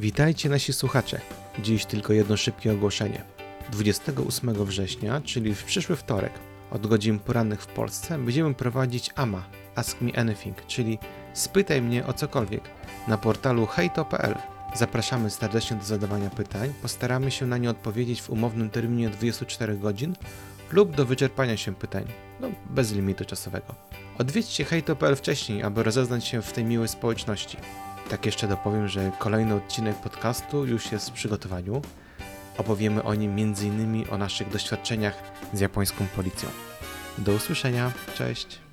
Witajcie nasi słuchacze. Dziś tylko jedno szybkie ogłoszenie. 28 września, czyli w przyszły wtorek, od godzin porannych w Polsce, będziemy prowadzić AMA, Ask Me Anything, czyli Spytaj mnie o cokolwiek, na portalu hejto.pl. Zapraszamy serdecznie do zadawania pytań, postaramy się na nie odpowiedzieć w umownym terminie 24 godzin lub do wyczerpania się pytań, no bez limitu czasowego. Odwiedźcie hejto.pl wcześniej, aby rozeznać się w tej miłej społeczności. Tak jeszcze dopowiem, że kolejny odcinek podcastu już jest w przygotowaniu. Opowiemy o nim m.in. o naszych doświadczeniach z japońską policją. Do usłyszenia, cześć!